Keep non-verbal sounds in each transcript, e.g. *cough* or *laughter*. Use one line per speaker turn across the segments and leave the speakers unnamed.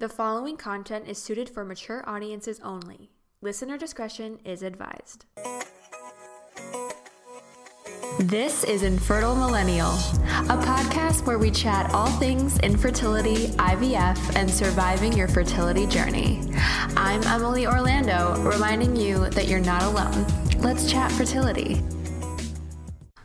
The following content is suited for mature audiences only. Listener discretion is advised. This is Infertile Millennial, a podcast where we chat all things infertility, IVF, and surviving your fertility journey. I'm Emily Orlando, reminding you that you're not alone. Let's chat fertility.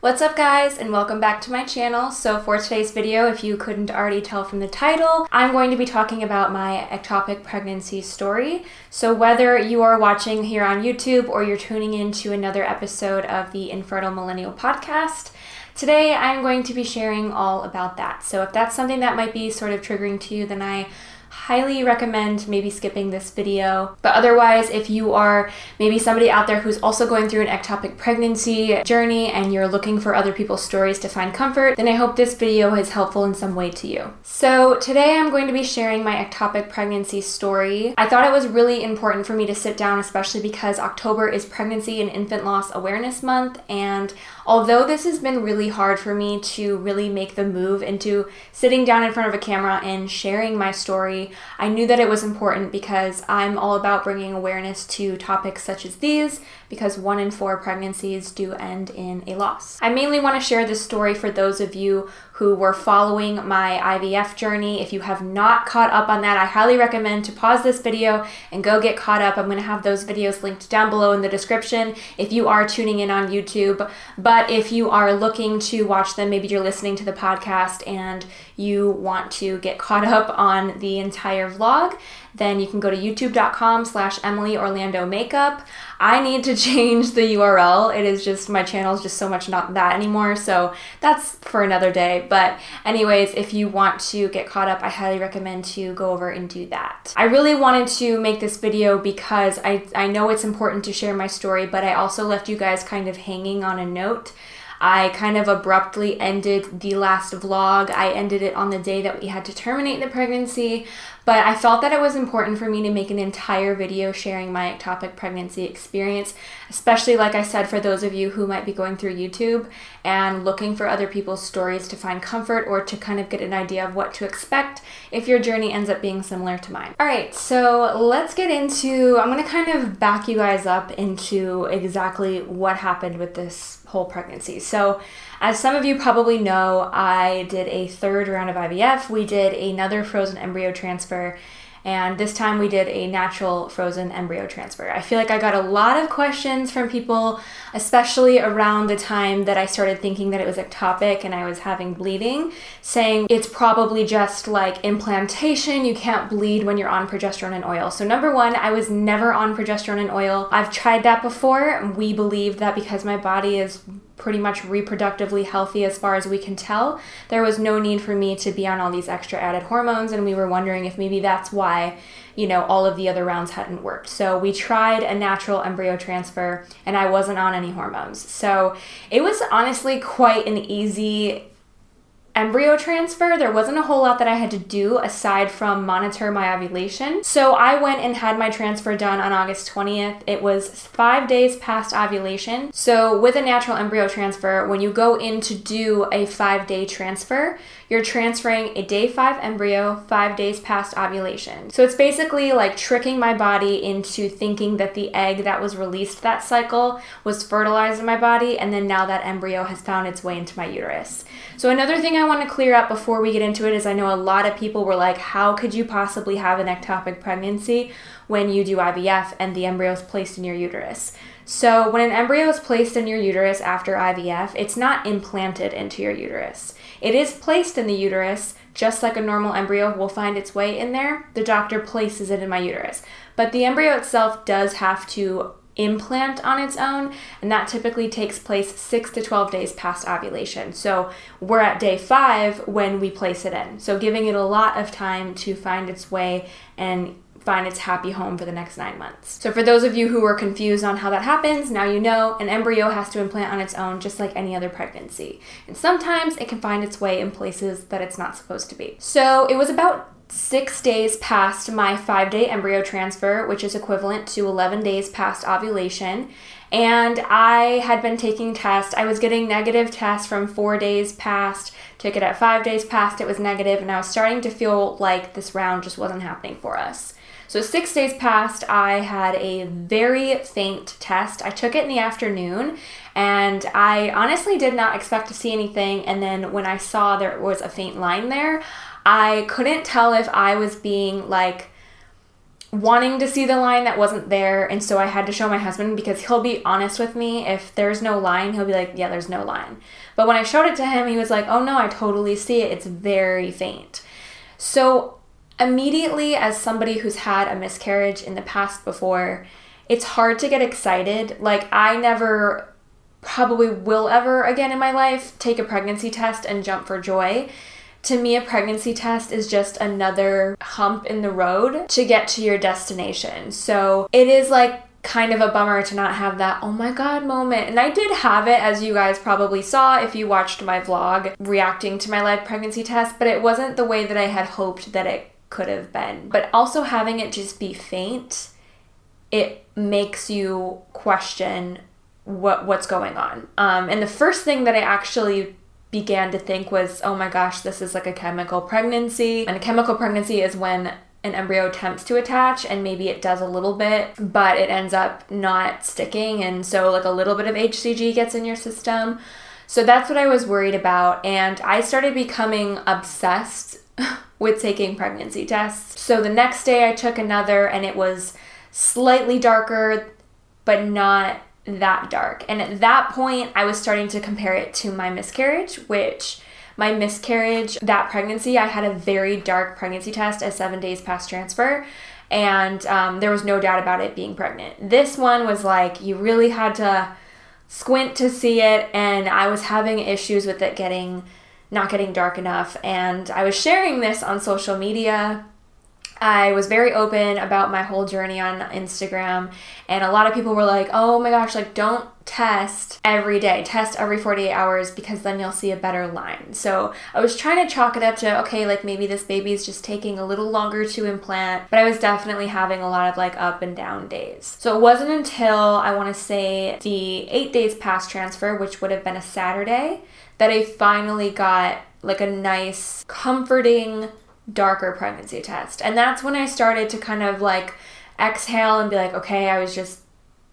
What's up guys and welcome back to my channel. So for today's video, if you couldn't already tell from the title, I'm going to be talking about my ectopic pregnancy story. So whether you are watching here on YouTube or you're tuning in to another episode of the Infertile Millennial podcast, today I'm going to be sharing all about that. So if that's something that might be sort of triggering to you, then I highly recommend maybe skipping this video. But otherwise, if you are maybe somebody out there who's also going through an ectopic pregnancy journey and you're looking for other people's stories to find comfort, then I hope this video is helpful in some way to you. So today I'm going to be sharing my ectopic pregnancy story. I thought it was really important for me to sit down, especially because October is Pregnancy and Infant Loss Awareness Month, and although this has been really hard for me to really make the move into sitting down in front of a camera and sharing my story, I knew that it was important because I'm all about bringing awareness to topics such as these because one in four pregnancies do end in a loss. I mainly want to share this story for those of you who were following my IVF journey. If you have not caught up on that, I highly recommend to pause this video and go get caught up. I'm going to have those videos linked down below in the description if you are tuning in on YouTube. But if you are looking to watch them, maybe you're listening to the podcast and you want to get caught up on the entire vlog, then you can go to youtube.com slash Emily Orlando Makeup. I need to *laughs* change the URL. It is just, my channel is just so much not that anymore. So that's for another day. But, anyways, if you want to get caught up, I highly recommend to go over and do that. I really wanted to make this video because I, I know it's important to share my story, but I also left you guys kind of hanging on a note. I kind of abruptly ended the last vlog. I ended it on the day that we had to terminate the pregnancy, but I felt that it was important for me to make an entire video sharing my ectopic pregnancy experience, especially, like I said, for those of you who might be going through YouTube and looking for other people's stories to find comfort or to kind of get an idea of what to expect if your journey ends up being similar to mine. All right, so let's get into, I'm gonna kind of back you guys up into exactly what happened with this whole pregnancy. So, as some of you probably know, I did a third round of IVF. We did another frozen embryo transfer, and this time we did a natural frozen embryo transfer. I feel like I got a lot of questions from people, especially around the time that I started thinking that it was ectopic and I was having bleeding, saying it's probably just like implantation. You can't bleed when you're on progesterone and oil. So, number one, I was never on progesterone and oil. I've tried that before. We believe that because my body is pretty much reproductively healthy as far as we can tell, there was no need for me to be on all these extra added hormones. And we were wondering if maybe that's why, you know, all of the other rounds hadn't worked. So we tried a natural embryo transfer and I wasn't on any hormones. So it was honestly quite an easy embryo transfer, there wasn't a whole lot that I had to do aside from monitor my ovulation. So I went and had my transfer done on August 20th. It was five days past ovulation. So with a natural embryo transfer, when you go in to do a five day transfer, you're transferring a day five embryo five days past ovulation. So it's basically like tricking my body into thinking that the egg that was released that cycle was fertilized in my body, and then now that embryo has found its way into my uterus. So another thing I want to clear up before we get into it is I know a lot of people were like, how could you possibly have an ectopic pregnancy when you do IVF and the embryo is placed in your uterus? So, when an embryo is placed in your uterus after IVF, it's not implanted into your uterus. It is placed in the uterus, just like a normal embryo will find its way in there. The doctor places it in my uterus. But the embryo itself does have to implant on its own, and that typically takes place 6 to 12 days past ovulation. So we're at day 5 when we place it in. So giving it a lot of time to find its way and find its happy home for the next nine months. So, for those of you who were confused on how that happens, now you know an embryo has to implant on its own just like any other pregnancy. And sometimes it can find its way in places that it's not supposed to be. So, it was about six days past my five day embryo transfer, which is equivalent to 11 days past ovulation. And I had been taking tests. I was getting negative tests from four days past, took it at five days past, it was negative, and I was starting to feel like this round just wasn't happening for us. So, six days passed. I had a very faint test. I took it in the afternoon, and I honestly did not expect to see anything. And then when I saw there was a faint line there, I couldn't tell if I was being like wanting to see the line that wasn't there. And so I had to show my husband because he'll be honest with me. If there's no line, he'll be like, yeah, there's no line. But when I showed it to him, he was like, oh no, I totally see it. It's very faint. So immediately, as somebody who's had a miscarriage in the past before, it's hard to get excited. Like, I never probably will ever again in my life take a pregnancy test and jump for joy to me, a pregnancy test is just another hump in the road to get to your destination. So it is like kind of a bummer to not have that oh my god moment. And I did have it, as you guys probably saw if you watched my vlog reacting to my live pregnancy test, but it wasn't the way that I had hoped that it could have been. But also having it just be faint, it makes you question what what's going on. Um, and the first thing that I actually began to think was, oh my gosh, this is like a chemical pregnancy. And a chemical pregnancy is when an embryo attempts to attach and maybe it does a little bit, but it ends up not sticking. And so, like, a little bit of HCG gets in your system. So, that's what I was worried about. And I started becoming obsessed *laughs* with taking pregnancy tests. So, the next day I took another and it was slightly darker, but not that dark. And at that point, I was starting to compare it to my miscarriage, which my miscarriage, that pregnancy, I had a very dark pregnancy test at seven days past transfer. And um, there was no doubt about it being pregnant. This one was like, you really had to squint to see it. And I was having issues with it getting, not getting dark enough. And I was sharing this on social media I was very open about my whole journey on Instagram, and a lot of people were like, oh my gosh, like, don't test every day, test every 48 hours because then you'll see a better line. So I was trying to chalk it up to, okay, like maybe this baby is just taking a little longer to implant, but I was definitely having a lot of like up and down days. So it wasn't until I want to say the eight days past transfer, which would have been a Saturday, that I finally got like a nice, comforting, darker pregnancy test. And that's when I started to kind of like exhale and be like, okay, I was just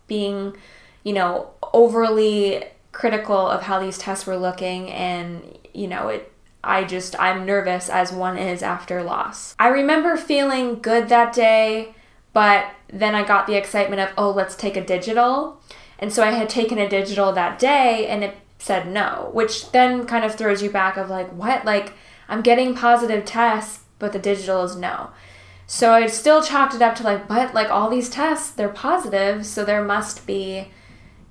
being, you know, overly critical of how these tests were looking and, you know, it I just I'm nervous as one is after loss. I remember feeling good that day, but then I got the excitement of, "Oh, let's take a digital." And so I had taken a digital that day and it said no, which then kind of throws you back of like, "What? Like I'm getting positive tests, but the digital is no. So I still chalked it up to like, but like all these tests, they're positive, so there must be,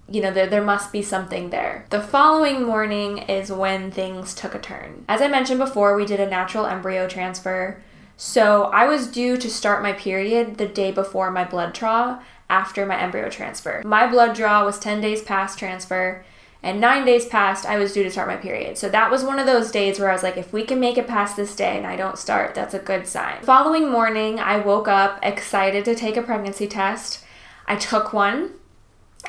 you know, there, there must be something there. The following morning is when things took a turn. As I mentioned before, we did a natural embryo transfer. So I was due to start my period the day before my blood draw after my embryo transfer. My blood draw was 10 days past transfer and nine days passed, I was due to start my period. So that was one of those days where I was like, if we can make it past this day and I don't start, that's a good sign. Following morning, I woke up excited to take a pregnancy test. I took one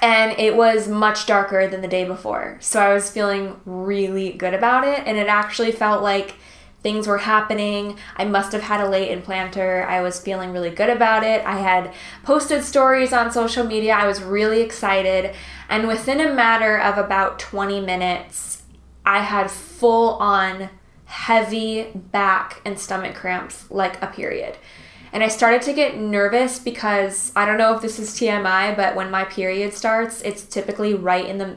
and it was much darker than the day before. So I was feeling really good about it and it actually felt like things were happening. I must have had a late implanter. I was feeling really good about it. I had posted stories on social media. I was really excited. And within a matter of about 20 minutes, I had full on heavy back and stomach cramps like a period. And I started to get nervous because I don't know if this is TMI, but when my period starts, it's typically right in the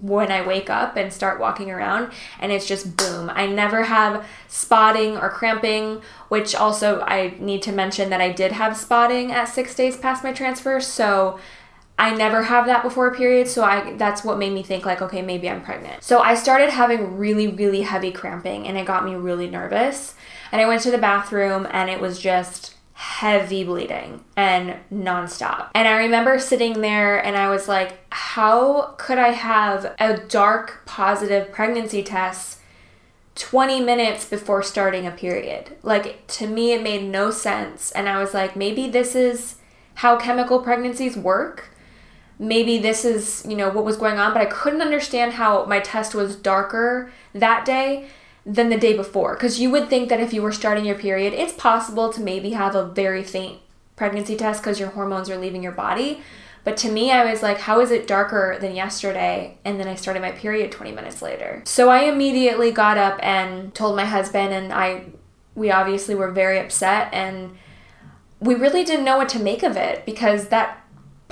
when I wake up and start walking around, and it's just boom. I never have spotting or cramping, which also I need to mention that I did have spotting at six days past my transfer, so I never have that before a period, so I that's what made me think like, okay, maybe I'm pregnant. So I started having really, really heavy cramping, and it got me really nervous. And I went to the bathroom, and it was just heavy bleeding and nonstop. And I remember sitting there and I was like, how could I have a dark positive pregnancy test 20 minutes before starting a period. Like, to me, it made no sense. And I was like, maybe this is how chemical pregnancies work. Maybe this is, you know, what was going on, but I couldn't understand how my test was darker that day than the day before. Because you would think that if you were starting your period, it's possible to maybe have a very faint pregnancy test because your hormones are leaving your body. But to me, I was like, how is it darker than yesterday? And then I started my period 20 minutes later. So I immediately got up and told my husband, and I, we obviously were very upset, and we really didn't know what to make of it because that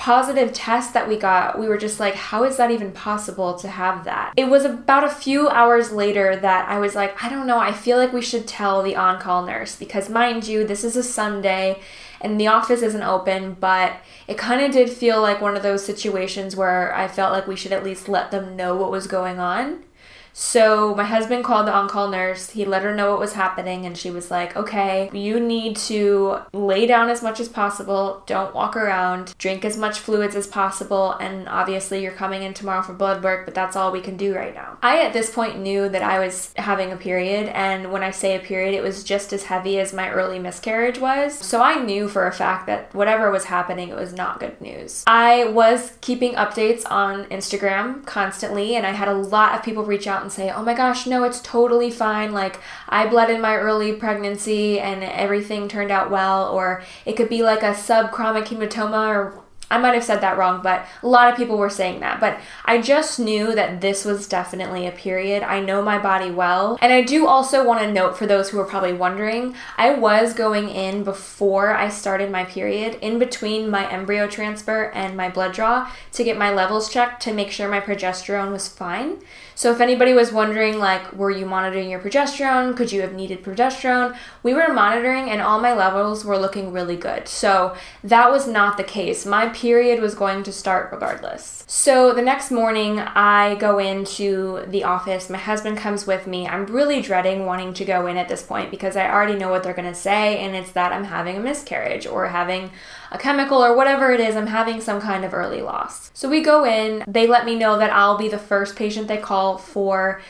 positive test that we got, we were just like, how is that even possible to have that? It was about a few hours later that I was like, I don't know, I feel like we should tell the on call nurse because, mind you, this is a Sunday and the office isn't open, but it kind of did feel like one of those situations where I felt like we should at least let them know what was going on. So my husband called the on-call nurse. He let her know what was happening and she was like, "Okay, you need to lay down as much as possible. Don't walk around. Drink as much fluids as possible and obviously you're coming in tomorrow for blood work, but that's all we can do right now." I at this point knew that I was having a period and when I say a period, it was just as heavy as my early miscarriage was. So I knew for a fact that whatever was happening, it was not good news. I was keeping updates on Instagram constantly and I had a lot of people reach out out and say, oh my gosh, no, it's totally fine. Like, I bled in my early pregnancy and everything turned out well. Or it could be like a subchromic hematoma or I might have said that wrong, but a lot of people were saying that. But I just knew that this was definitely a period. I know my body well. And I do also want to note for those who are probably wondering, I was going in before I started my period, in between my embryo transfer and my blood draw, to get my levels checked to make sure my progesterone was fine. So if anybody was wondering, like, were you monitoring your progesterone? Could you have needed progesterone? We were monitoring and all my levels were looking really good. So that was not the case. My period was going to start regardless. So the next morning, I go into the office. My husband comes with me. I'm really dreading wanting to go in at this point because I already know what they're going to say, and it's that I'm having a miscarriage or having a chemical or whatever it is, I'm having some kind of early loss. So we go in, they let me know that I'll be the first patient they call for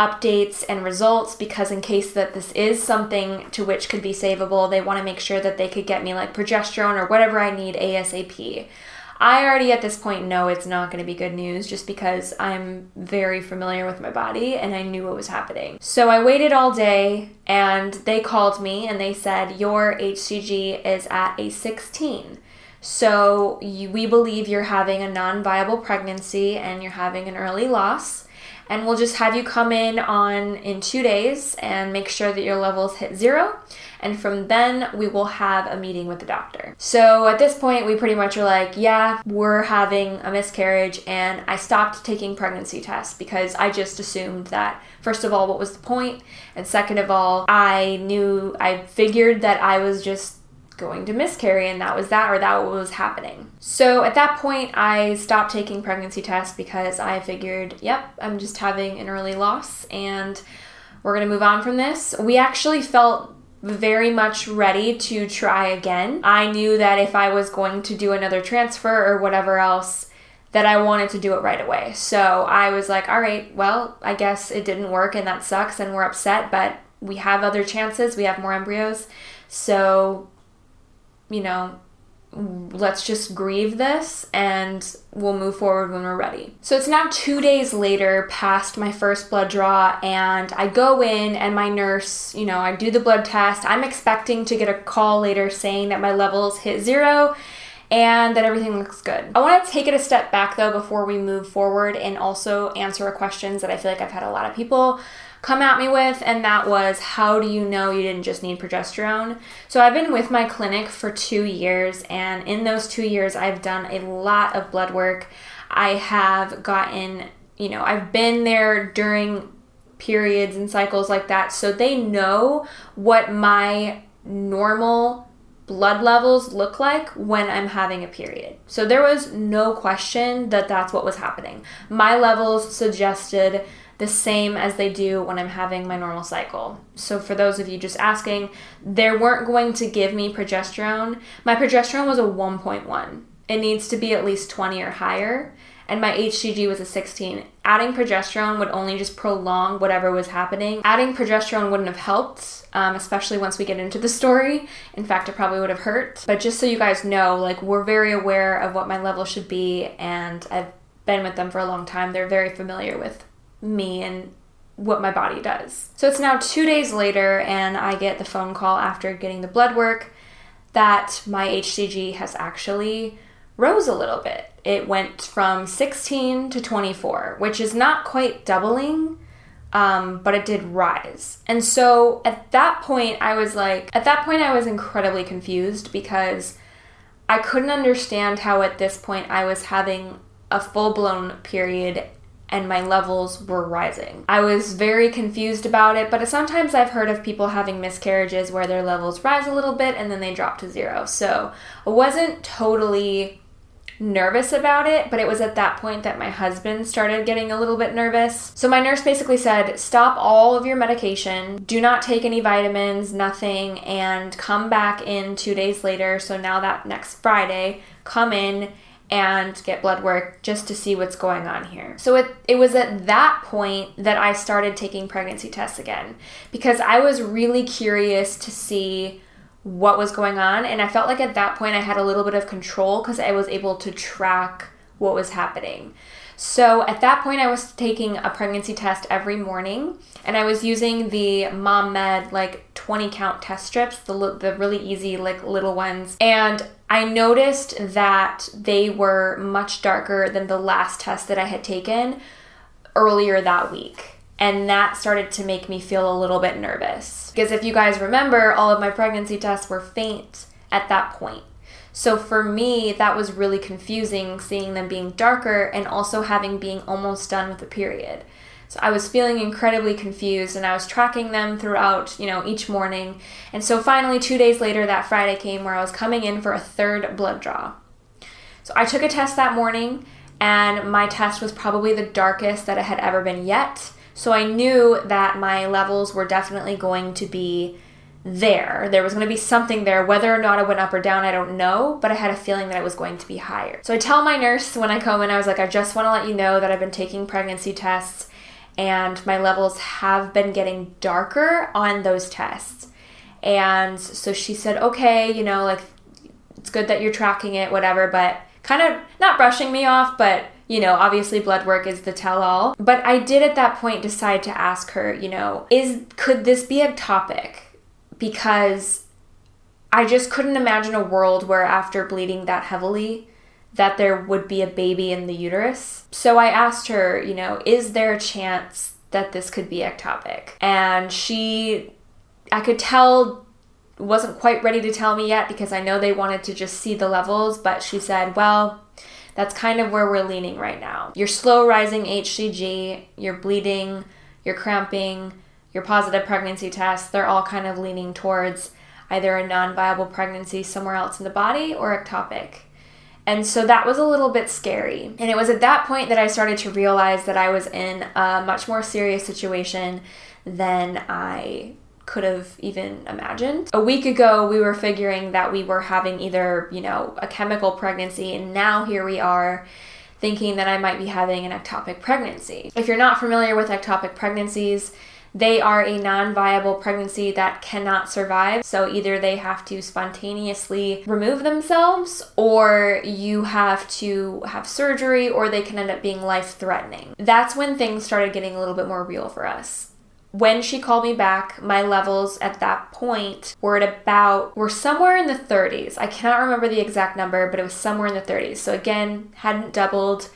updates and results because in case that this is something to which could be savable, they want to make sure that they could get me like progesterone or whatever I need ASAP. I already at this point know it's not going to be good news just because I'm very familiar with my body and I knew what was happening. So I waited all day and they called me and they said, Your HCG is at a 16. So you, we believe you're having a non viable pregnancy and you're having an early loss and we'll just have you come in on in two days and make sure that your levels hit zero. And from then we will have a meeting with the doctor. So at this point we pretty much are like yeah we're having a miscarriage. And i stopped taking pregnancy tests because i just assumed that first of all what was the point? And second of all i knew i figured that i was just going to miscarry and that was that or that was happening. So at that point I stopped taking pregnancy tests because I figured, yep, I'm just having an early loss and we're going to move on from this. We actually felt very much ready to try again. I knew that if I was going to do another transfer or whatever else, that I wanted to do it right away. So I was like, all right, well, I guess it didn't work and that sucks and we're upset, but we have other chances, we have more embryos. So you know, let's just grieve this and we'll move forward when we're ready. So it's now two days later past my first blood draw, and I go in, and my nurse, you know, I do the blood test. I'm expecting to get a call later saying that my levels hit zero and that everything looks good. I want to take it a step back though before we move forward and also answer questions that I feel like I've had a lot of people come at me with, and that was how do you know you didn't just need progesterone? So I've been with my clinic for two years, and in those two years, I've done a lot of blood work. I have gotten, you know, I've been there during periods and cycles like that, so they know what my normal blood levels look like when I'm having a period. So there was no question that that's what was happening. My levels suggested the same as they do when I'm having my normal cycle. So, for those of you just asking, they weren't going to give me progesterone. My progesterone was a 1.1. It needs to be at least 20 or higher, and my HCG was a 16. adding progesterone would only just prolong whatever was happening. Adding progesterone wouldn't have helped, um, especially once we get into the story. In fact, it probably would have hurt. But just so you guys know, like, we're very aware of what my level should be, and I've been with them for a long time. They're very familiar with me and what my body does. So it's now two days later, and I get the phone call after getting the blood work that my HCG has actually rose a little bit. It went from 16 to 24, which is not quite doubling, um, but it did rise. And so at that point, I was like, at that point, I was incredibly confused because I couldn't understand how at this point I was having a full blown period and my levels were rising. I was very confused about it, but sometimes I've heard of people having miscarriages where their levels rise a little bit and then they drop to zero. So I wasn't totally nervous about it, but it was at that point that my husband started getting a little bit nervous. So my nurse basically said, Stop all of your medication, do not take any vitamins, nothing, and come back in two days later. So now that next Friday, come in and get blood work just to see what's going on here. So it, it was at that point that I started taking pregnancy tests again because I was really curious to see what was going on. And I felt like at that point I had a little bit of control because I was able to track what was happening. So at that point, I was taking a pregnancy test every morning, and I was using the Mom Med like 20 count test strips, the the really easy like little ones. And I noticed that they were much darker than the last test that I had taken earlier that week. And that started to make me feel a little bit nervous. Because if you guys remember, all of my pregnancy tests were faint at that point. So for me, that was really confusing seeing them being darker and also having being almost done with the period. So I was feeling incredibly confused and I was tracking them throughout, you know, each morning. And so finally 2 days later that Friday came where I was coming in for a third blood draw. So I took a test that morning and my test was probably the darkest that it had ever been yet. So I knew that my levels were definitely going to be there. There was going to be something there. Whether or not it went up or down, I don't know, but I had a feeling that it was going to be higher. So I tell my nurse when I come in, I was like, I just want to let you know that I've been taking pregnancy tests and my levels have been getting darker on those tests. And so she said, okay, you know, like it's good that you're tracking it, whatever, but kind of not brushing me off, but you know, obviously blood work is the tell all. But I did at that point decide to ask her, you know, is could this be ectopic? Because I just couldn't imagine a world where after bleeding that heavily that there would be a baby in the uterus. So I asked her, you know, is there a chance that this could be ectopic? And she I could tell wasn't quite ready to tell me yet because I know they wanted to just see the levels, but she said, "Well, that's kind of where we're leaning right now. You're slow rising HCG, you're bleeding, you're cramping, your positive pregnancy tests, they're all kind of leaning towards either a non viable pregnancy somewhere else in the body or ectopic. And so that was a little bit scary. And it was at that point that I started to realize that I was in a much more serious situation than I could have even imagined. A week ago, we were figuring that we were having either, you know, a chemical pregnancy, and now here we are thinking that I might be having an ectopic pregnancy. If you're not familiar with ectopic pregnancies, they are a non viable pregnancy that cannot survive. So either they have to spontaneously remove themselves, or you have to have surgery, or they can end up being life threatening. That's when things started getting a little bit more real for us when she called me back, my levels at that point were at about, were somewhere in the 30s. I cannot remember the exact number, but it was somewhere in the 30s. So again, hadn't doubled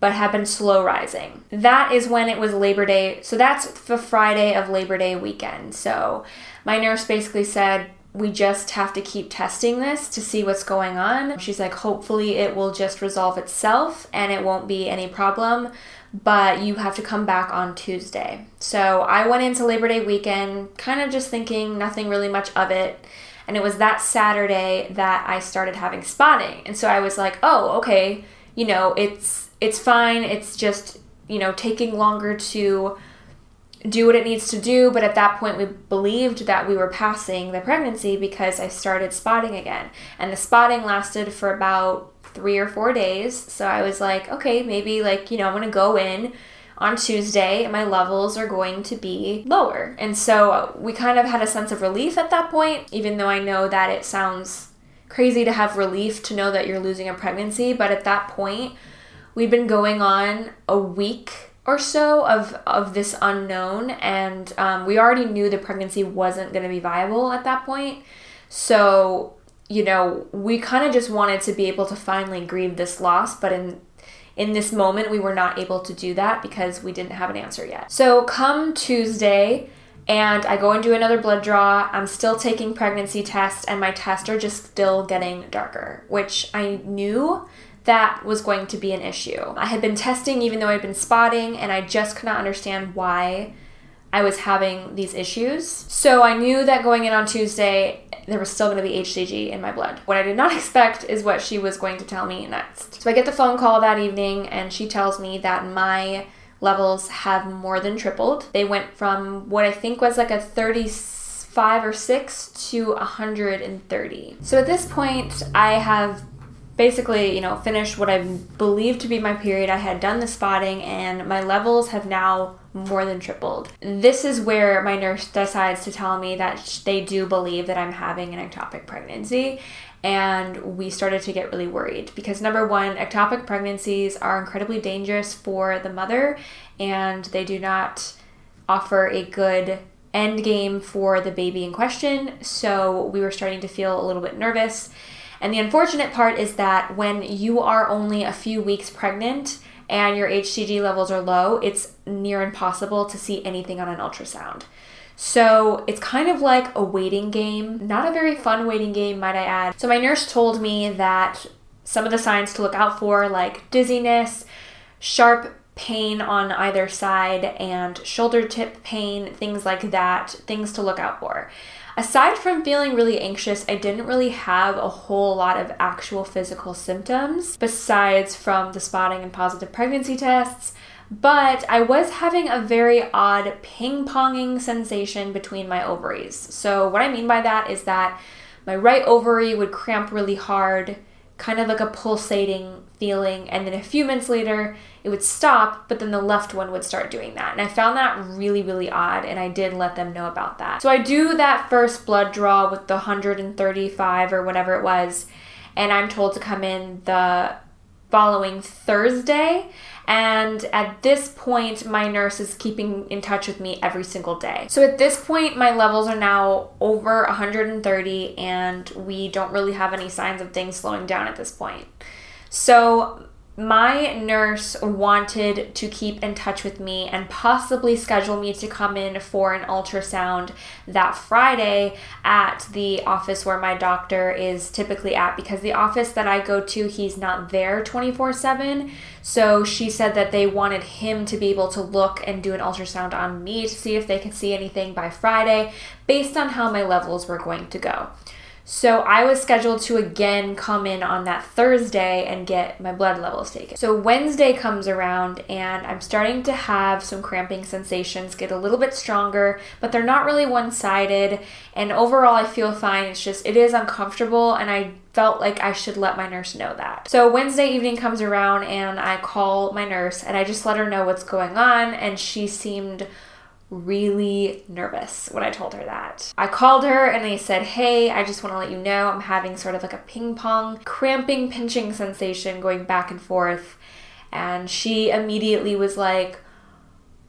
but have been slow rising. That is when it was Labor Day. So that's the Friday of Labor Day weekend. So my nurse basically said, we just have to keep testing this to see what's going on. She's like, hopefully it will just resolve itself and it won't be any problem, but you have to come back on Tuesday. So I went into Labor Day weekend kind of just thinking nothing really much of it. And it was that Saturday that I started having spotting. And so I was like, oh, okay, you know, it's it's fine. It's just, you know, taking longer to do what it needs to do. But at that point, we believed that we were passing the pregnancy because I started spotting again. And the spotting lasted for about three or four days. So I was like, okay, maybe like, you know, I'm going to go in on Tuesday and my levels are going to be lower. And so we kind of had a sense of relief at that point, even though I know that it sounds crazy to have relief to know that you're losing a pregnancy. But at that point, we'd been going on a week or so of of this unknown, and um, we already knew the pregnancy wasn't going to be viable at that point. So you know, we kind of just wanted to be able to finally grieve this loss, but in in this moment we were not able to do that because we didn't have an answer yet. So come Tuesday, and I go and do another blood draw. I'm still taking pregnancy tests, and my tests are just still getting darker, which I knew that was going to be an issue. I had been testing even though I'd been spotting, and I just could not understand why I was having these issues. So I knew that going in on Tuesday, there was still going to be HCG in my blood. What I did not *laughs* expect is what she was going to tell me next. So I get the phone call that evening, and she tells me that my levels have more than tripled. They went from what I think was like a 35 or 6 to 130. So at this point, I have basically, you know, finished what I believed to be my period. I had done the spotting and my levels have now more than tripled. This is where my nurse decides to tell me that they do believe that I'm having an ectopic pregnancy. And we started to get really worried because number one, ectopic pregnancies are incredibly dangerous for the mother and they do not offer a good end game for the baby in question. So we were starting to feel a little bit nervous. And the unfortunate part is that when you are only a few weeks pregnant and your HCG levels are low, it's near impossible to see anything on an ultrasound. So it's kind of like a waiting game, not a very fun waiting game, might I add. So my nurse told me that some of the signs to look out for, like dizziness, sharp pain on either side, and shoulder tip pain, things like that, things to look out for aside from feeling really anxious, I didn't really have a whole lot of actual physical symptoms besides from the spotting and positive pregnancy tests. But I was having a very odd ping ponging sensation between my ovaries. So, what I mean by that is that my right ovary would cramp really hard, kind of like a pulsating feeling, and then a few minutes later, it would stop, but then the left one would start doing that. And I found that really, really odd, and I did let them know about that. So I do that first blood draw with the 135 or whatever it was, and I'm told to come in the following Thursday. And at this point, my nurse is keeping in touch with me every single day. So at this point, my levels are now over 130, and we don't really have any signs of things slowing down at this point. So my nurse wanted to keep in touch with me and possibly schedule me to come in for an ultrasound that Friday at the office where my doctor is typically at because the office that I go to, he's not there 24 7. So she said that they wanted him to be able to look and do an ultrasound on me to see if they could see anything by Friday based on how my levels were going to go. So I was scheduled to again come in on that Thursday and get my blood levels taken. So Wednesday comes around and I'm starting to have some cramping sensations get a little bit stronger, but they're not really one sided. And overall, I feel fine. It's just, it is uncomfortable and I felt like I should let my nurse know that. So Wednesday evening comes around and I call my nurse and I just let her know what's going on and she seemed really nervous when I told her that. I called her and I said, Hey, I just want to let you know I'm having sort of like a ping pong, cramping, pinching sensation going back and forth. And she immediately was like,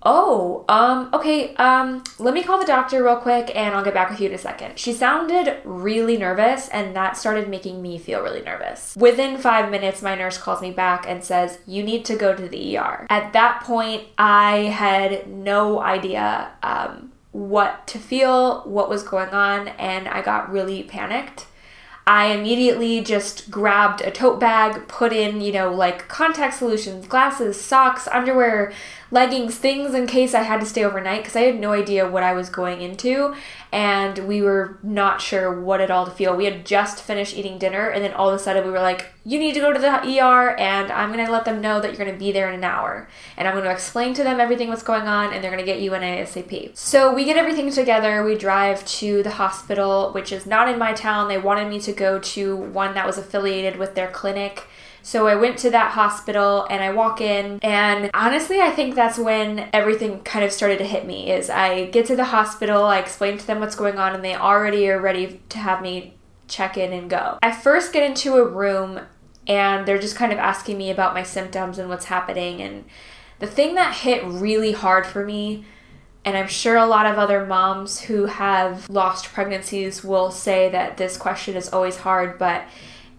Oh, um, okay, um, let me call the doctor real quick and I'll get back with you in a second. She sounded really nervous and that started making me feel really nervous. Within five minutes, my nurse calls me back and says, You need to go to the ER. At that point, I had no idea um, what to feel, what was going on, and I got really panicked. I immediately just grabbed a tote bag, put in, you know, like contact solutions, glasses, socks, underwear, leggings, things in case I had to stay overnight because I had no idea what I was going into and we were not sure what at all to feel. We had just finished eating dinner and then all of a sudden we were like, you need to go to the ER and I'm going to let them know that you're going to be there in an hour and I'm going to explain to them everything what's going on and they're going to get you an ASAP. So we get everything together. We drive to the hospital, which is not in my town. They wanted me to to go to one that was affiliated with their clinic. So I went to that hospital and I walk in and honestly I think that's when everything kind of started to hit me is I get to the hospital, I explain to them what's going on and they already are ready to have me check in and go. I first get into a room and they're just kind of asking me about my symptoms and what's happening and the thing that hit really hard for me and I'm sure a lot of other moms who have lost pregnancies will say that this question is always hard, but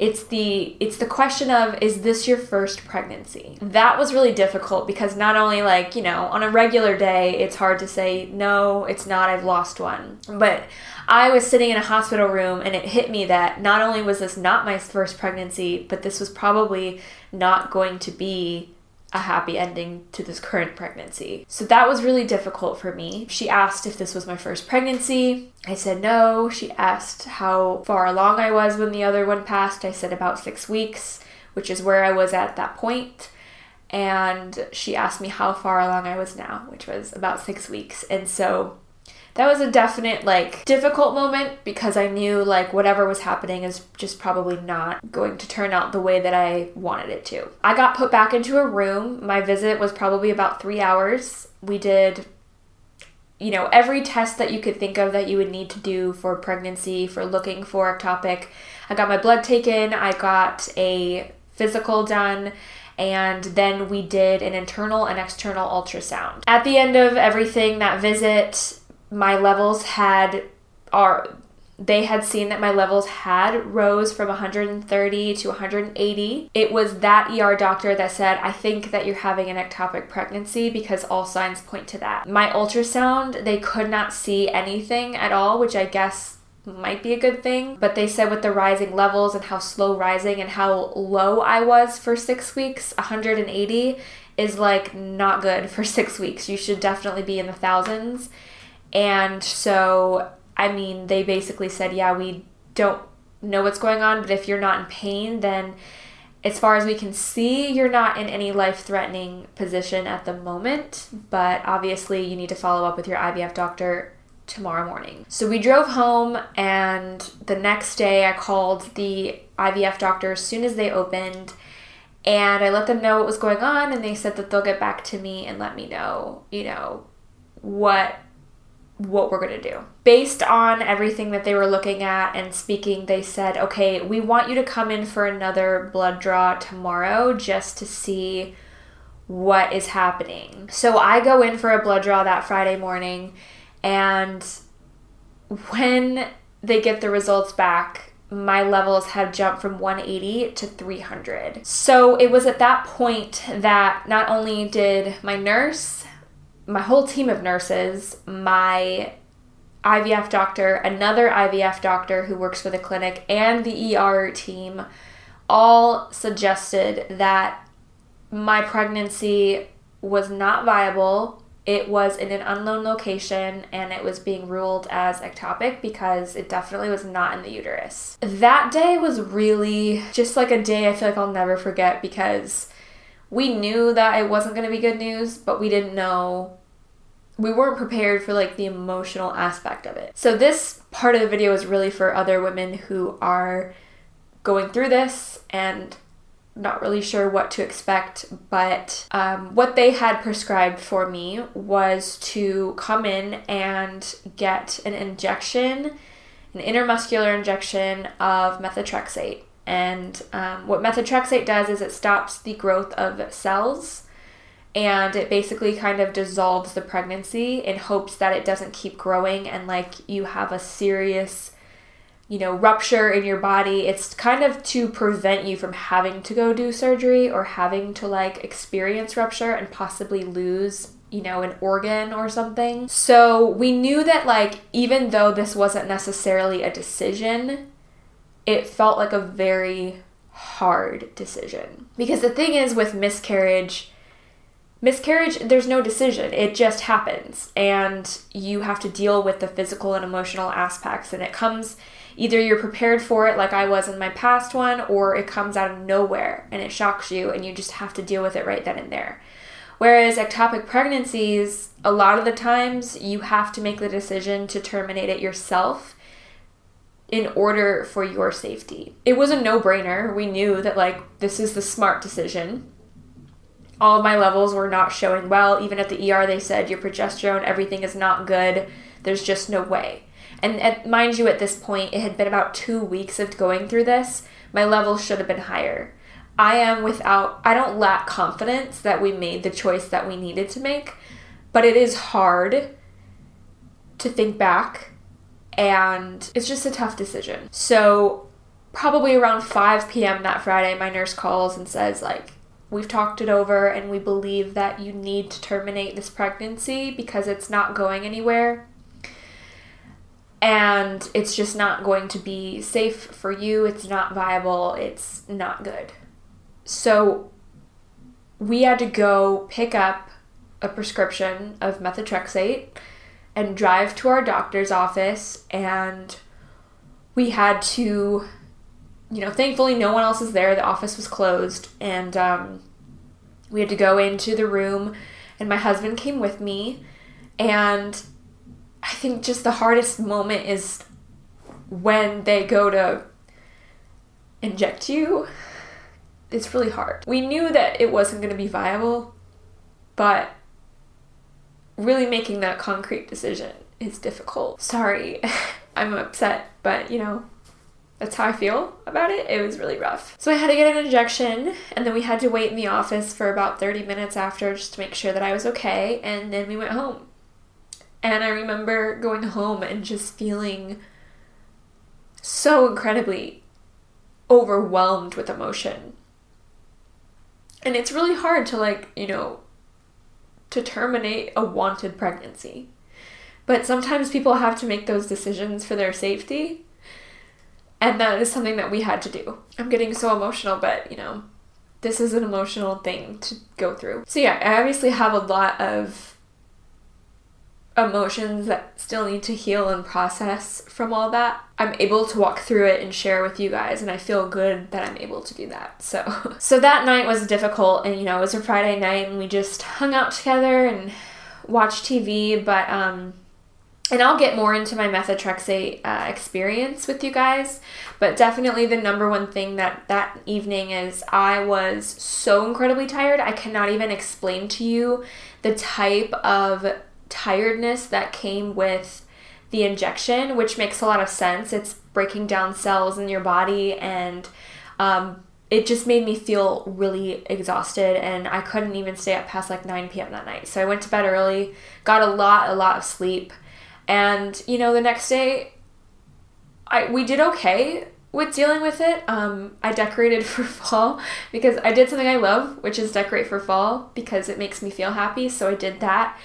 it's the it's the question of is this your first pregnancy? That was really difficult because not only like you know on a regular day it's hard to say no it's not i've lost one. But i was sitting in a hospital room and it hit me that not only was this not my first pregnancy but this was probably not going to be a happy ending to this current pregnancy. So that was really difficult for me. She asked if this was my first pregnancy. I said no. She asked how far along I was when the other one passed. I said about six weeks, which is where I was at that point. And she asked me how far along I was now, which was about six weeks. And so that was a definite like difficult moment because I knew like whatever was happening is just probably not going to turn out the way that I wanted it to. I got put back into a room. My visit was probably about 3 hours. We did you know, every test that you could think of that you would need to do for pregnancy, for looking for ectopic. I got my blood taken, I got a physical done, and then we did an internal and external ultrasound. At the end of everything, that visit, my levels had are they had seen that my levels had rose from 130 to 180. It was that ER doctor that said, I think that you're having an ectopic pregnancy because all signs point to that. My ultrasound, they could not see anything at all, which I guess might be a good thing. But they said with the rising levels and how slow rising and how low I was for six weeks, 180 is like not good for *laughs* six weeks. You should definitely be in the thousands. And so, I mean, they basically said, yeah, we don't know what's going on, but if you're not in pain, then as far as we can see, you're not in any life threatening position at the moment, but obviously you need to follow up with your IVF doctor tomorrow morning. So we drove home, and the next day I called the IVF doctor as soon as they opened. And I let them know what was going on, and they said that they'll get back to me and let me know, you know, what what we're going to do. Based on everything that they were looking at and speaking, they said, okay, we want you to come in for another blood draw tomorrow just to see what is happening. So I go in for a blood draw that Friday morning, and when they get the results back, my levels have jumped from 180 to 300. So it was at that point that not only did my nurse my whole team of nurses, my IVF doctor, another IVF doctor who works for the clinic, and the ER team all suggested that my pregnancy was not viable. It was in an unknown location and it was being ruled as ectopic because it definitely was not in the uterus. That day was really just like a day I feel like I'll never forget because we knew that it wasn't going to be good news, but we didn't know we weren't prepared for like the emotional aspect of it. So this part of the video is really for other women who are going through this and not really sure what to expect, but um, what they had prescribed for me was to come in and get an injection, an intramuscular injection of methotrexate. And um, what methotrexate does is it stops the growth of cells and it basically kind of dissolves the pregnancy in hopes that it doesn't keep growing and like you have a serious you know rupture in your body. It's kind of to prevent you from having to go do surgery or having to like experience rupture and possibly lose you know an organ or something. So we knew that like even though this wasn't necessarily a decision it felt like a very hard decision. Because the thing is with miscarriage, miscarriage, there's no decision. It just happens. And you have to deal with the physical and emotional aspects. And it comes either you're prepared for it, like I was in my past one, or it comes out of nowhere and it shocks you and you just have to deal with it right then and there. Whereas ectopic pregnancies, a lot of the times you have to make the decision to terminate it yourself in order for your safety. It was a no brainer. We knew that, like, this is the smart decision. All of my levels were not showing well. Even at the ER, they said your progesterone, everything is not good. There's just no way. And at, mind you, at this point, it had been about two weeks of going through this. My levels should have been higher. I am without, I don't lack confidence that we made the choice that we needed to make, but it is hard to think back and it's just a tough decision. So, probably around 5 p.m. that Friday, my nurse calls and says, like, we've talked it over and we believe that you need to terminate this pregnancy because it's not going anywhere. And it's just not going to be safe for you. It's not viable. It's not good. So we had to go pick up a prescription of methotrexate and drive to our doctor's office and we had to you know thankfully no one else is there. The office was closed and um, we had to go into the room and my husband came with me and i think just the hardest moment is when they go to inject you. It's really hard. We knew that it wasn't going to be viable but really making that concrete decision is difficult. Sorry, *laughs* I'm upset, but you know, that's how I feel about it. It was really rough. So I had to get an injection, and then we had to wait in the office for about 30 minutes after just to make sure that I was okay, and then we went home. And I remember going home and just feeling so incredibly overwhelmed with emotion. And it's really hard to, like, you know, to terminate a wanted pregnancy. But sometimes people have to make those decisions for their safety. And that is something that we had to do. I'm getting so emotional, but you know, this is an emotional thing to go through. So, yeah, I obviously have a lot of emotions that still need to heal and process from all that. I'm able to walk through it and share with you guys and I feel good that I'm able to do that. So *laughs* so that night was difficult and you know, it was a Friday night and we just hung out together and watched TV, but um and I'll get more into my methotrexate uh, experience with you guys, but definitely the number one thing that that evening is I was so incredibly tired. I cannot even explain to you the type of tiredness that came with the injection, which makes a lot of sense. It's breaking down cells in your body, and um, it just made me feel really exhausted, and I couldn't even stay up past like 9 p.m. that night. So I went to bed early, got a lot, a lot of sleep, and you know, the next day, I we did okay with dealing with it. Um, I decorated *laughs* for fall because I did something I love, which is decorate for fall because it makes me feel happy. So I did that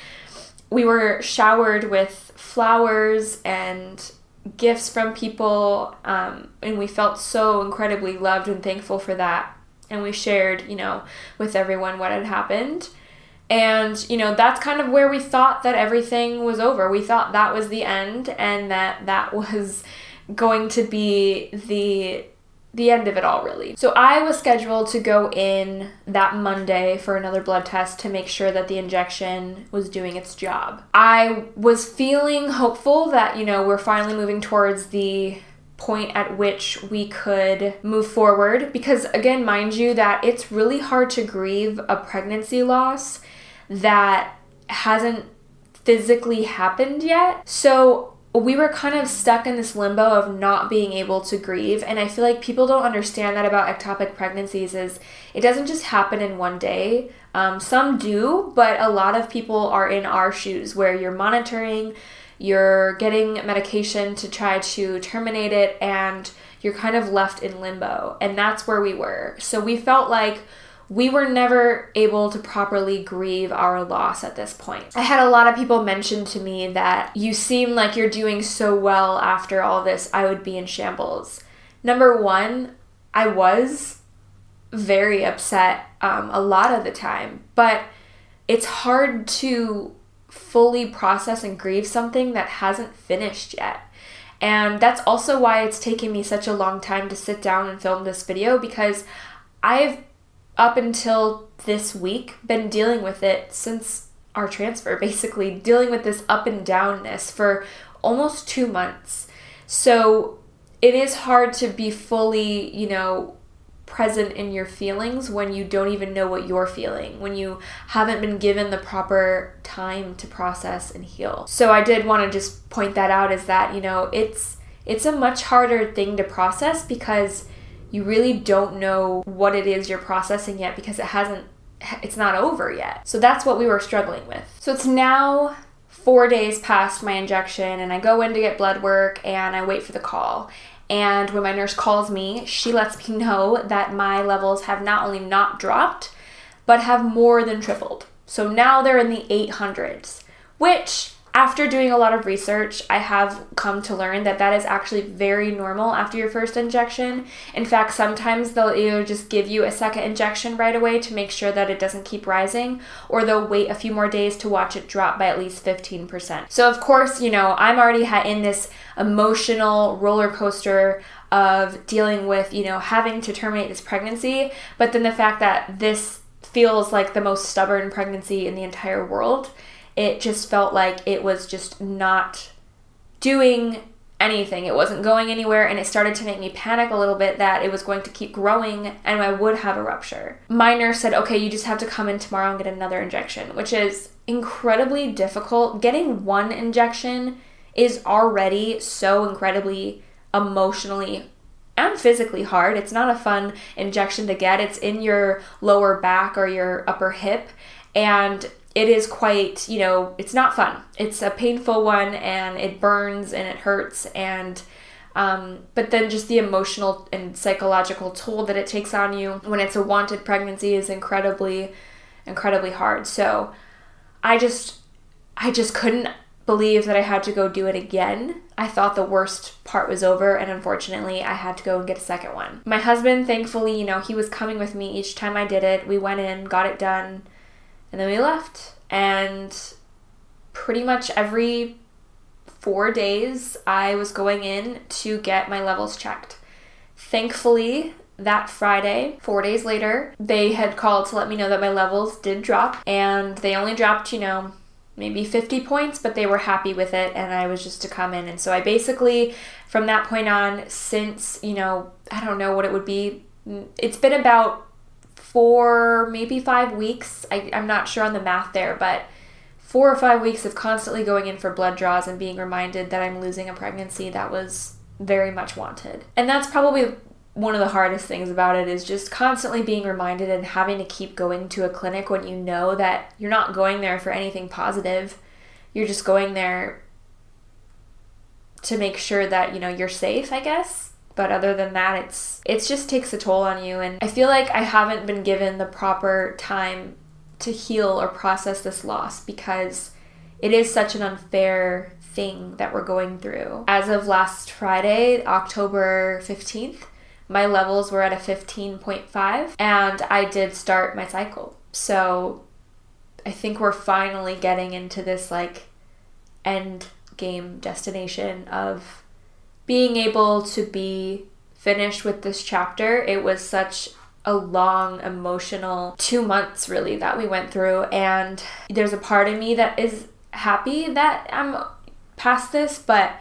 we were showered with flowers and gifts from people, um, and we felt so incredibly loved and thankful for that. And we shared, you know, with everyone what had happened. And, you know, that's kind of where we thought that everything was over. We thought that was the end and that that *laughs* was going to be the the end of it all, really. So I was scheduled to go in that Monday for another blood test to make sure that the injection was doing its job. I was feeling hopeful that, you know, we're finally moving towards the point at which we could move forward because again mind you that it's really hard to grieve a pregnancy loss that hasn't physically happened yet. So we were kind of stuck in this limbo of not being able to grieve and i feel like people don't understand that about ectopic pregnancies is it doesn't just happen in one day. Um, some do but a lot of people are in our shoes where you're monitoring you're getting medication to try to terminate it and you're kind of left in limbo. And that's where we were. So we felt like we were never able to properly grieve our loss at this point. I had a lot of people mention to me that you seem like you're doing so well after all this, I would be in shambles. Number one, I was very upset um, a lot of the time, but it's hard to fully process and grieve something that hasn't finished yet. And that's also why it's taken me such a long time to sit down and film this video because I've up until this week been dealing with it since our transfer, *laughs* basically dealing with this up and downness for almost two months. So it is hard to be fully, you know, present in your feelings when you don't even know what you're feeling, when you haven't been given the proper time to process and heal. So I did want to just point that out is that, you know, it's it's a much harder thing to process because you really don't know what it is you're processing yet because it hasn't it's not over yet. So that's what we were struggling with. So it's now 4 days past my injection and I go in to get blood work and I wait for the call. And when my nurse calls me, she lets me *laughs* know that my levels have not only not dropped, but have more than tripled. So now they're in the 800s, which after doing a lot of research, I have come to learn that that is actually very normal after your first injection. In fact, sometimes they'll either just give you a second injection right away to make sure that it doesn't keep rising, or they'll wait a few more days to watch it drop by at least 15%. So, of course, you know, I'm already in this emotional roller coaster of dealing with, you know, having to terminate this pregnancy, but then the fact that this feels like the most stubborn pregnancy in the entire world it just felt like it was just not doing anything. It wasn't going anywhere, and it started to make me panic a little bit that it was going to keep growing and I would have a rupture. My nurse said, Okay, you just have to come in tomorrow and get another injection, which is incredibly difficult. Getting one injection is already so incredibly emotionally and physically hard. It's not a fun injection to get, it's in your lower back or your upper hip. And it is quite, you know, it's not fun. It's a painful one and it burns and it hurts and um, but then just the emotional and psychological toll that it takes on you when it's a wanted pregnancy is incredibly incredibly hard. So I just I just couldn't believe that I had to go do it again. I thought the worst part was over, and unfortunately, I had to go and get a second one. My husband, thankfully, you know, he was coming with me each time I did it. We went in, got it done, and then we left. And pretty much every four days, I was going in to get my levels checked. Thankfully, that Friday, four days later, they had called to let me know that my levels did drop, and they only dropped, you know, maybe 50 points, but they were happy with it, and I was just to come in. And so I basically, from that point on, since, you know, I don't know what it would be, it's been about four, maybe five weeks. I, I'm not sure on the math there, but four or five weeks of constantly going in for blood draws and being reminded that I'm losing a pregnancy that was very much wanted. And that's probably one of the hardest things about it is just constantly being reminded and having to keep going to a clinic when you know that you're not going there for anything positive. You're just going there to make sure that, you know, you're safe, I guess but other than that it's it just takes a toll on you. And i feel like i haven't been given the proper time to heal or process this loss because it is such an unfair thing that we're going through. As of last friday october 15th my levels were at a 15.5 and i did start my cycle. So i think we're finally getting into this like end game destination of being able to be finished with this chapter, it was such a long emotional two months really that we went through and there's a part of me that is happy that i'm past this but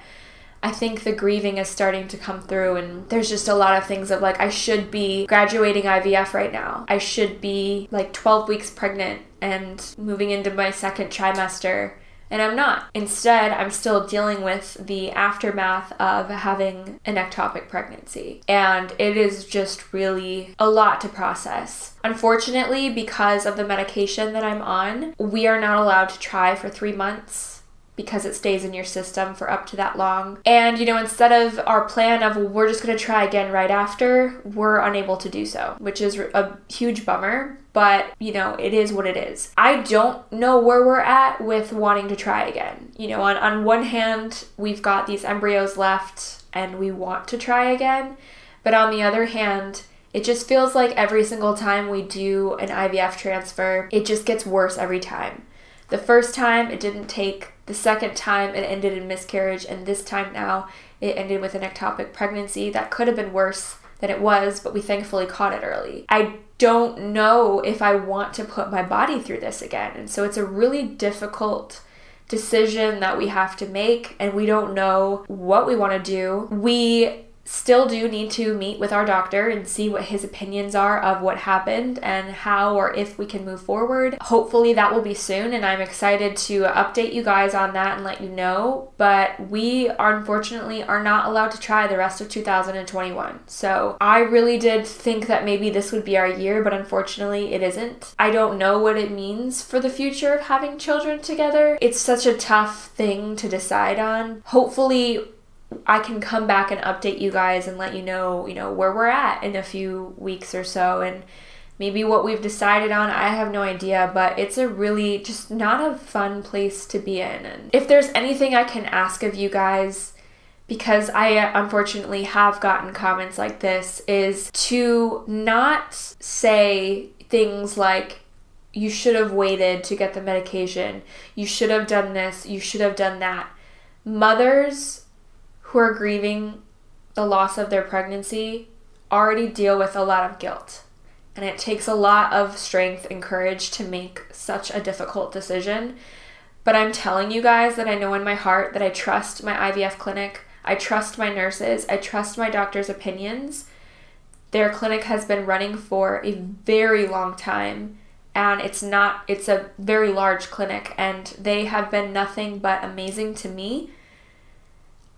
I think the grieving is starting to come through, and there's just a lot of things of like, I should be graduating IVF right now. I should be like 12 weeks pregnant and moving into my second trimester and I'm not. Instead, I'm still dealing with the aftermath of having an ectopic pregnancy. And it is just really a lot to process. Unfortunately, because of the medication that I'm on, we are not allowed to try for three months because it stays in your system for up to that long. And, you know, instead of our plan of we're just going to try again right after, we're unable to do so, which is a huge bummer. But, you know, it is what it is. I don't know where we're at with wanting to try again. You know, on, on one hand, we've got these embryos left and we want to try again. But on the other hand, it just feels like every single time we do an IVF transfer, it just gets worse every time. The first time, it didn't take the second time it ended in miscarriage, and this time now it ended with an ectopic pregnancy that could have been worse than it was, but we thankfully caught it early. I don't know if I want to put my body through this again. And so it's a really difficult decision that we have to make, and we don't know what we want to do. We still do need to meet with our doctor and see what his opinions are of what happened and how or if we can move forward. Hopefully, that will be soon, and I'm excited to update you guys on that and let you know. But we unfortunately are not allowed to try the rest of 2021. So I really did think that maybe this would be our year, but unfortunately, it isn't. I don't know what it means for the future of having children together. It's such a tough thing to decide on. Hopefully, I can come back and update you guys and let you know, you know, where we're at in a few weeks or so and maybe what we've decided on. I have no idea, but it's a really just not a fun place to be in. And if there's anything I can ask of you guys, because I uh, unfortunately have gotten comments like this, is to not say things like, you should have waited to get the medication, you should have done this, you should have done that. Mothers who are grieving the loss of their pregnancy already deal with a lot of guilt. And it takes a lot of strength and courage to make such a difficult decision. But I'm telling you guys that I know in my heart that I trust my IVF clinic. I trust my nurses. I trust my doctor's opinions. Their clinic has been running for a very long time and it's not it's a very large clinic and they have been nothing but amazing to me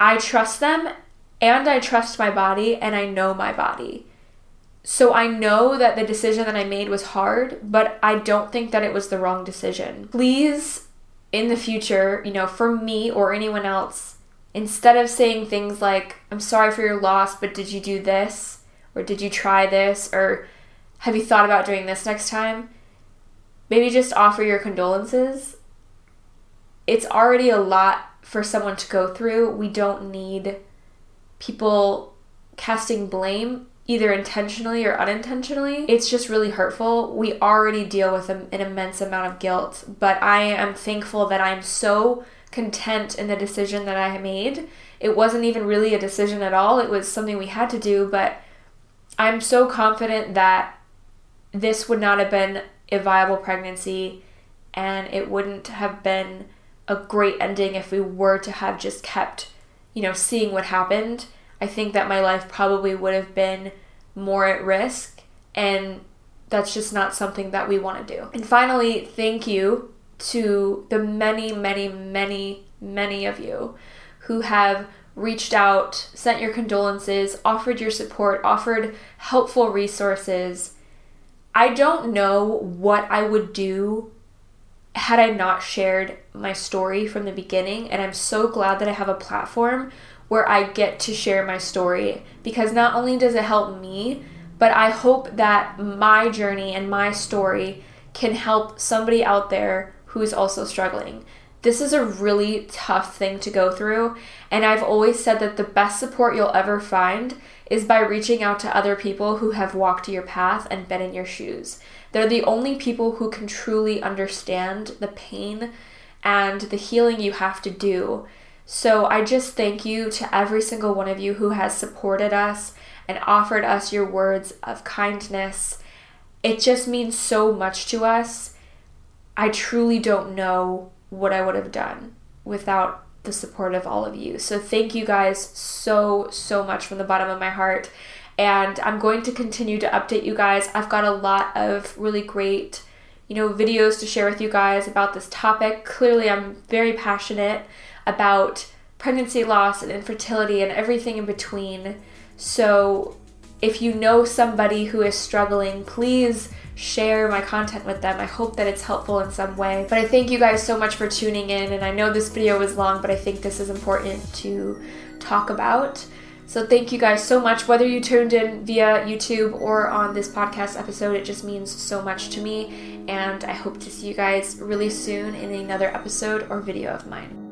I trust them and I trust my body and I know my body. So I know that the decision that I made was hard, but I don't think that it was the wrong decision. Please, in the future, you know, for me or anyone else, instead of saying things like, I'm sorry for your loss, but did you do this? Or did you try this? Or have you thought about doing this next time? Maybe just offer your condolences. It's already a lot for someone to go through. We don't need people casting blame either intentionally or unintentionally. It's just really hurtful. We already deal with an immense amount of guilt, but I am thankful that I'm so content in the decision that I made. It wasn't even really a decision at all, it was something we had to do, but I'm so confident that this would not have been a viable pregnancy and it wouldn't have been a great ending if we were to have just kept, you know, seeing what happened. I think that my life probably would have been more at risk, and that's just not something that we want to do. And finally, thank you to the many, many, many, many of you who have reached out, sent your condolences, offered your support, offered helpful resources. I don't know what I would do had I not shared my story from the beginning. And I'm so glad that I have a platform where I get to share my story because not only does it help me, but I hope that my journey and my story can help somebody out there who is also struggling. This is a really tough thing to go through, and I've always said that the best support you'll ever find is by reaching out to other people who have walked your path and been in your shoes. They're the only people who can truly understand the pain and the healing you have to do. So I just thank you to every single one of you who has supported us and offered us your words of kindness. It just means so much to us. I truly don't know what I would have done without the support of all of you. So thank you guys so, so much from the bottom of my heart and I'm going to continue to update you guys. I've got a lot of really great, you know, videos to share with you guys about this topic. Clearly, I'm very passionate about pregnancy loss and infertility and everything in between. So, if you know somebody who is struggling, please share my content with them. I hope that it's helpful in some way. But I thank you guys so much for tuning in. And I know this video was long, but I think this is important to talk about. So thank you guys so much. Whether you tuned in via YouTube or on this podcast episode, it just means so much to me. And I hope to see you guys really soon in another episode or video of mine.